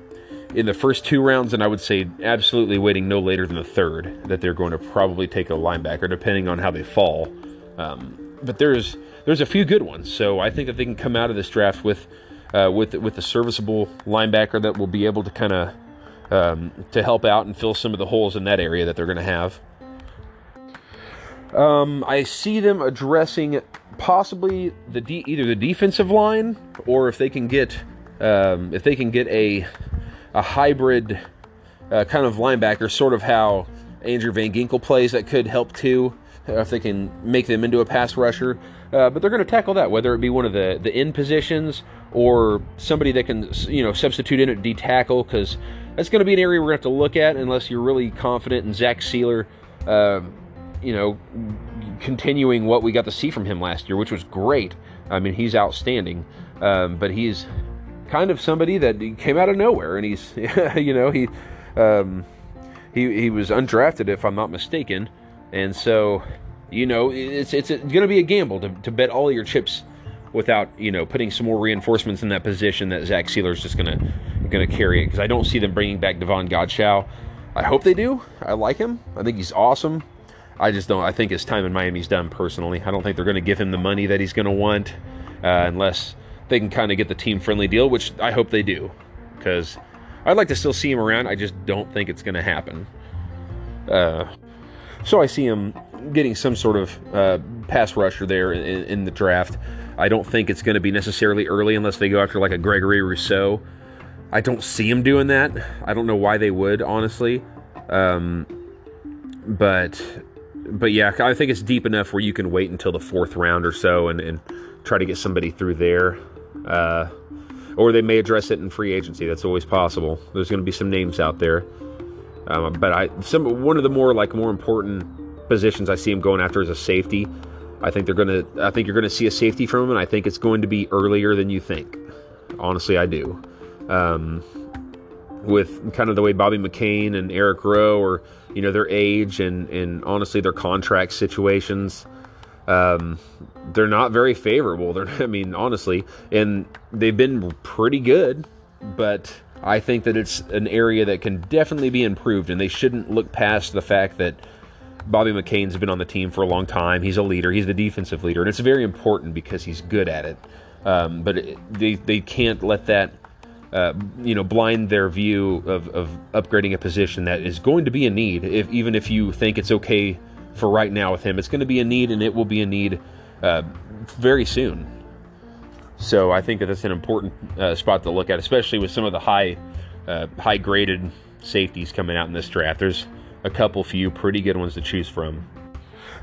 Speaker 1: in the first two rounds, and I would say absolutely waiting no later than the third that they're going to probably take a linebacker, depending on how they fall. Um, but there's there's a few good ones, so I think that they can come out of this draft with uh, with with a serviceable linebacker that will be able to kind of um, to help out and fill some of the holes in that area that they're going to have. Um, I see them addressing possibly the de- either the defensive line or if they can get um, if they can get a a hybrid uh, kind of linebacker, sort of how Andrew Van Ginkel plays, that could help too. Uh, if they can make them into a pass rusher, uh, but they're going to tackle that whether it be one of the the end positions or somebody that can you know substitute in at D tackle because that's going to be an area we're going to have to look at unless you're really confident in Zach Sieler. Um, you know, continuing what we got to see from him last year, which was great. I mean, he's outstanding, um, but he's kind of somebody that came out of nowhere, and he's, you know, he, um, he he was undrafted if I'm not mistaken, and so, you know, it's it's going to be a gamble to, to bet all your chips without you know putting some more reinforcements in that position that Zach Sieler's just gonna gonna carry it because I don't see them bringing back Davon Godchaux. I hope they do. I like him. I think he's awesome. I just don't. I think his time in Miami's done personally. I don't think they're going to give him the money that he's going to want uh, unless they can kind of get the team friendly deal, which I hope they do because I'd like to still see him around. I just don't think it's going to happen. Uh, so I see him getting some sort of uh, pass rusher there in, in, the draft. I don't think it's going to be necessarily early unless they go after like a Gregory Rousseau. I don't see him doing that. I don't know why they would, honestly. Um, but but yeah, I think it's deep enough where you can wait until the fourth round or so and, and try to get somebody through there. Uh, or they may address it in free agency. That's always possible. There's going to be some names out there. Um, but I some one of the more like more important positions I see him going after is a safety. I think they're to I think you're to see a safety from him, and I think it's going to be earlier than you think. Honestly, I do. Um, with kind of the way Bobby McCain and Eric Rowe or you know their age and and honestly their contract situations um, they're not very favorable they're I mean honestly and they've been pretty good but I think that it's an area that can definitely be improved and they shouldn't look past the fact that Bobby McCain's been on the team for a long time he's a leader he's the defensive leader and it's very important because he's good at it um, but it, they, they can't let that uh, you know, blind their view of, of upgrading a position that is going to be a need. If even if you think it's okay for right now with him, it's going to be a need, and it will be a need uh, very soon. So I think that that's an important uh, spot to look at, especially with some of the high, uh, high graded safeties coming out in this draft. There's a couple few pretty good ones to choose from.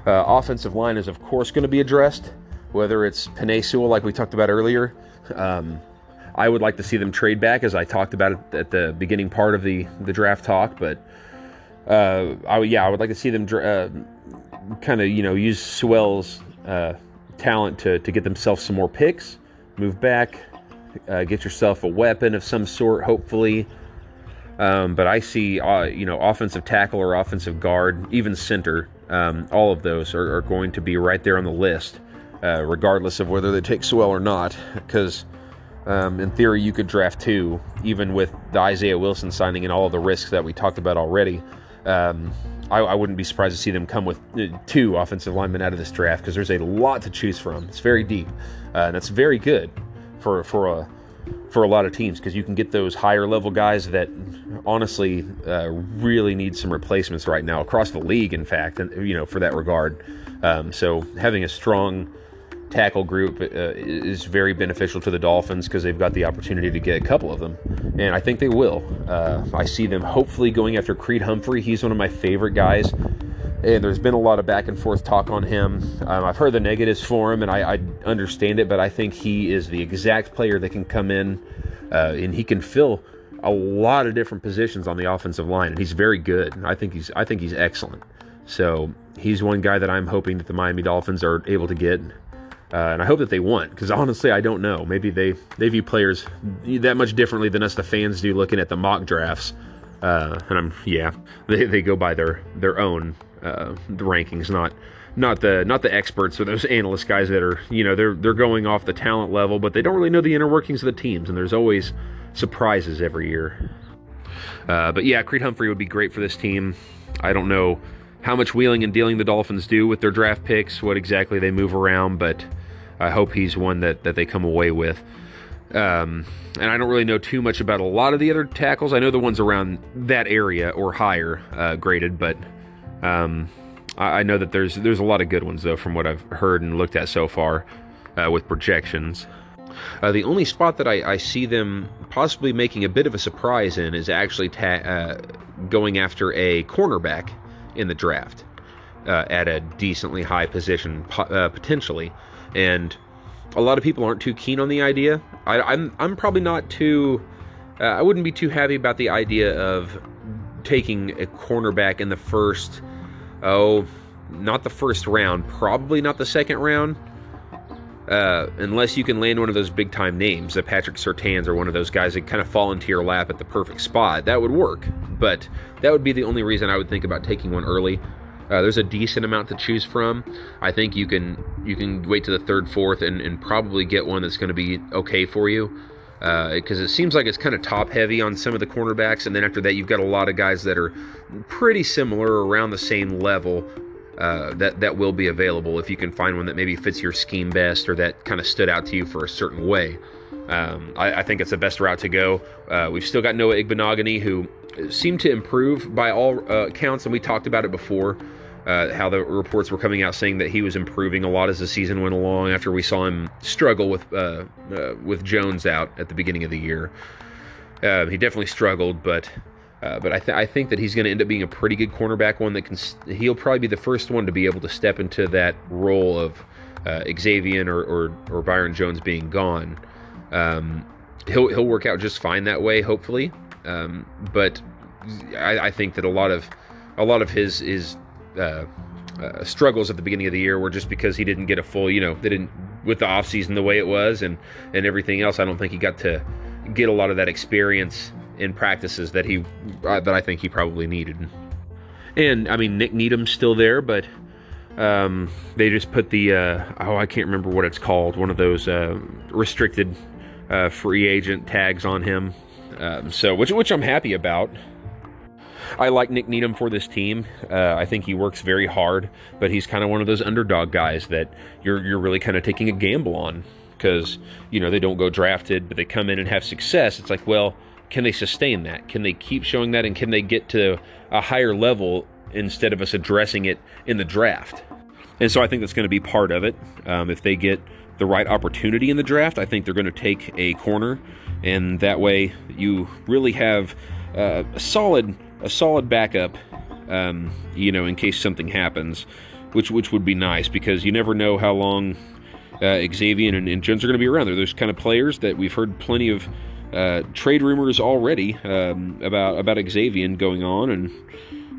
Speaker 1: Uh, offensive line is of course going to be addressed, whether it's Penei Sewell like we talked about earlier. Um, I would like to see them trade back, as I talked about it at the beginning part of the the draft talk. But uh, I yeah, I would like to see them uh, kind of you know use Sewell's uh, talent to to get themselves some more picks, move back, uh, get yourself a weapon of some sort, hopefully. Um, but I see, uh, you know, offensive tackle or offensive guard, even center, um, all of those are, are, going to be right there on the list, uh, regardless of whether they take Sewell or not, because um, in theory, you could draft two, even with the Isaiah Wilson signing and all of the risks that we talked about already. Um, I, I, wouldn't be surprised to see them come with uh, two offensive linemen out of this draft because there's a lot to choose from. It's very deep, uh, and that's very good for for a for a lot of teams because you can get those higher level guys that honestly uh, really need some replacements right now across the league. In fact, and you know for that regard, um, so having a strong tackle group uh, is very beneficial to the Dolphins because they've got the opportunity to get a couple of them, and I think they will. Uh, I see them hopefully going after Creed Humphrey. He's one of my favorite guys, and there's been a lot of back and forth talk on him. Um, I've heard the negatives for him, and I, I, understand it, but I think he is the exact player that can come in uh, and he can fill a lot of different positions on the offensive line, and he's very good. I think he's I think he's excellent. So he's one guy that I'm hoping that the Miami Dolphins are able to get Uh, and I hope that they want, because honestly, I don't know. Maybe they, they view players that much differently than us, the fans, do looking at the mock drafts. Uh, and I'm, yeah, they, they go by their their own uh, the rankings, not not the not the experts or those analyst guys that are, you know, they're they're going off the talent level, but they don't really know the inner workings of the teams, and there's always surprises every year. Uh, but yeah, Creed Humphrey would be great for this team. I don't know how much wheeling and dealing the Dolphins do with their draft picks, what exactly they move around, but I hope he's one that, that they come away with. Um, and I don't really know too much about a lot of the other tackles. I know the ones around that area or higher uh, graded, but um, I, I, know that there's there's a lot of good ones though from what I've heard and looked at so far uh, with projections. Uh, the only spot that I, I, see them possibly making a bit of a surprise in is actually ta- uh, going after a cornerback in the draft uh, at a decently high position po- uh, potentially and a lot of people aren't too keen on the idea. I, I'm, I'm probably not too. Uh, I wouldn't be too happy about the idea of taking a cornerback in the first. Oh, not the first round. Probably not the second round. Uh, unless you can land one of those big time names, the Patrick Surtains or one of those guys that kind of fall into your lap at the perfect spot, that would work. But that would be the only reason I would think about taking one early. Uh, there's a decent amount to choose from. I think you can you can wait to the third, fourth, and, and probably get one that's going to be okay for you. Because uh, it seems like it's kind of top heavy on some of the cornerbacks, and then after that, you've got a lot of guys that are pretty similar, around the same level. Uh, that that will be available if you can find one that maybe fits your scheme best or that kind of stood out to you for a certain way. Um, I, I, think it's the best route to go. Uh, we've still got Noah Igbinoghene, who seemed to improve by all uh, accounts, and we talked about it before. Uh, how the reports were coming out saying that he was improving a lot as the season went along. After we saw him struggle with uh, uh, with Jones out at the beginning of the year, uh, he definitely struggled. But uh, but I, th- I think that he's going to end up being a pretty good cornerback. One that can he'll probably be the first one to be able to step into that role of uh, Xavier or, or, or Byron Jones being gone. Um, he'll he'll work out just fine that way, hopefully. Um, but I, I, think that a lot of a lot of his his uh, uh, struggles at the beginning of the year were just because he didn't get a full, you know, they didn't with the off season the way it was and and everything else. I don't think he got to get a lot of that experience in practices that he uh, that I think he probably needed. And I mean, Nick Needham's still there, but um, they just put the uh, oh I can't remember what it's called, one of those uh, restricted uh, free agent tags on him. Um, so which which I'm happy about. I like Nick Needham for this team. Uh, I think he works very hard, but he's kind of one of those underdog guys that you're you're really kind of taking a gamble on because you know they don't go drafted, but they come in and have success. It's like, well, can they sustain that? Can they keep showing that, and can they get to a higher level instead of us addressing it in the draft? And so I think that's going to be part of it. Um, if they get the right opportunity in the draft, I think they're going to take a corner, and that way you really have uh, a solid a solid backup, um, you know, in case something happens, which which would be nice because you never know how long uh, Xavier and, and Jones are going to be around. There, there's kind of players that we've heard plenty of uh, trade rumors already um, about about Xavier going on, and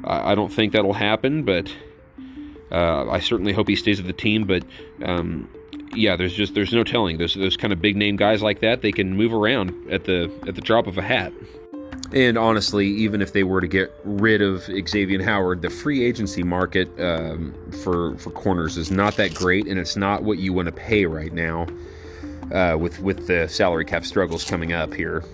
Speaker 1: I, I, don't think that'll happen, but uh, I certainly hope he stays with the team. But um, yeah, there's just there's no telling. Those those kind of big name guys like that, they can move around at the at the drop of a hat. And honestly, even if they were to get rid of Xavier Howard, the free agency market um, for for corners is not that great, and it's not what you want to pay right now uh, with with the salary cap struggles coming up here.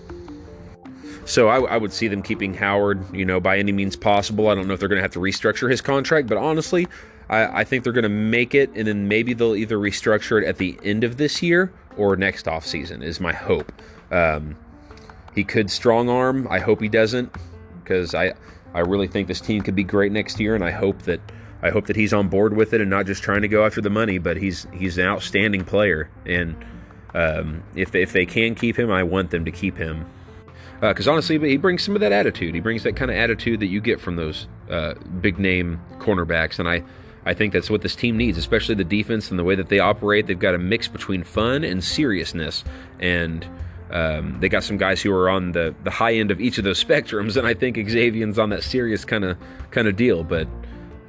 Speaker 1: So I, I, would see them keeping Howard, you know, by any means possible. I don't know if they're going to have to restructure his contract, but honestly, I, I think they're going to make it, and then maybe they'll either restructure it at the end of this year or next off season. Is my hope. Um, he could strong arm. I hope he doesn't, because I I really think this team could be great next year, and I hope that I hope that he's on board with it and not just trying to go after the money. But he's he's an outstanding player, and um, if they, if they can keep him, I want them to keep him. Because uh, honestly, he brings some of that attitude. He brings that kind of attitude that you get from those uh, big name cornerbacks, and I I think that's what this team needs, especially the defense and the way that they operate. They've got a mix between fun and seriousness, and um, they got some guys who are on the, the high end of each of those spectrums, and I think Xavier's on that serious kind of kind of deal. But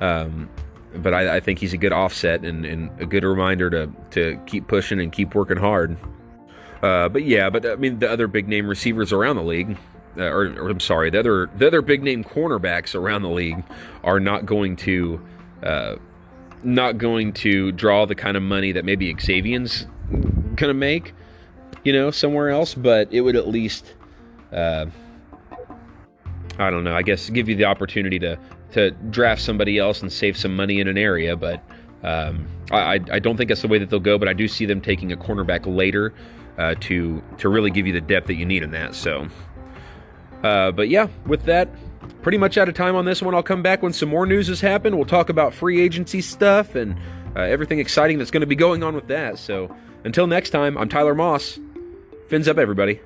Speaker 1: um, but I, I, think he's a good offset and, and, a good reminder to to keep pushing and keep working hard. Uh, but yeah, but I mean the other big name receivers around the league, uh, or, or, I'm sorry, the other the other big name cornerbacks around the league are not going to uh, not going to draw the kind of money that maybe Xavier's gonna make, you know, somewhere else. But it would at least, uh, I don't know. I guess give you the opportunity to to draft somebody else and save some money in an area, but. Um, I, I don't think that's the way that they'll go, but I do see them taking a cornerback later uh, to to really give you the depth that you need in that. So, uh, but yeah, with that, pretty much out of time on this one. I'll come back when some more news has happened. We'll talk about free agency stuff and uh, everything exciting that's going to be going on with that. So, until next time, I'm Tyler Moss. Fins up, everybody.